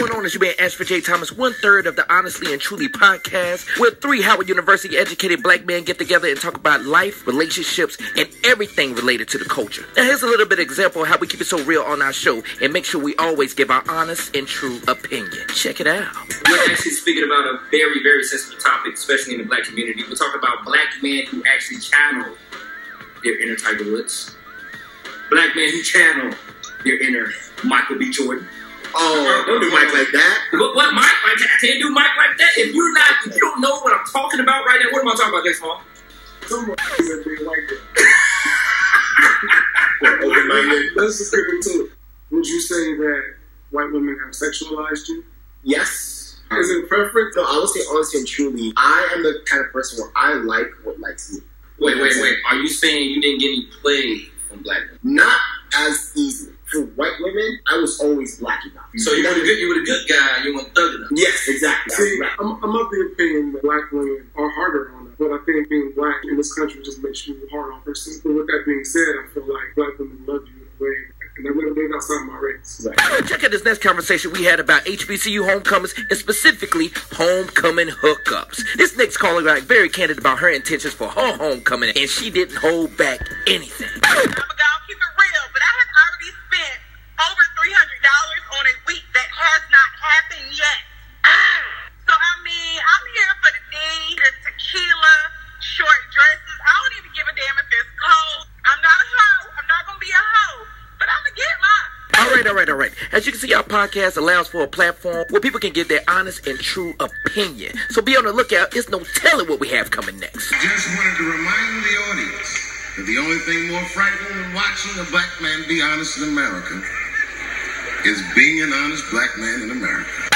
going on? It's your man Ashford J. Thomas, one third of the Honestly and Truly podcast, where three Howard University educated black men get together and talk about life, relationships, and everything related to the culture. Now, here's a little bit of example of how we keep it so real on our show and make sure we always give our honest and true opinion. Check it out. We're actually speaking about a very, very sensitive topic, especially in the black community. We're talking about black men who actually channel their inner Tiger Woods, black men who channel their inner Michael B. Jordan. Oh, don't do Mike like that. What, what Mike? I can't, I can't do Mike like that. If you're not, if you don't know what I'm talking about right now, what am I talking about, Next Paul? Some of that they like it. Open minded. Let's just get into it. Would you say that white women have sexualized you? Yes. Is it preference? No, I would say honestly and truly, I am the kind of person where I like what likes me. Wait, wait, wait. Are you saying you didn't get any play from black men? Not as easily. For white women, I was always black enough. So you were the good, you were the good guy. You weren't thug enough. Yes, exactly. See, Right. I'm, I'm of the opinion that black women are harder on us, but I think being black in this country just makes you hard on person. But with that being said, I feel like black women love you in a way, and they're really live outside my race. Check out this next conversation we had about HBCU homecomings and specifically homecoming hookups. This next caller got very candid about her intentions for her homecoming, and she didn't hold back anything. Right, all right, all right. As you can see, our podcast allows for a platform where people can give their honest and true opinion. So be on the lookout. It's no telling what we have coming next. Just wanted to remind the audience that the only thing more frightening than watching a black man be honest in America is being an honest black man in America.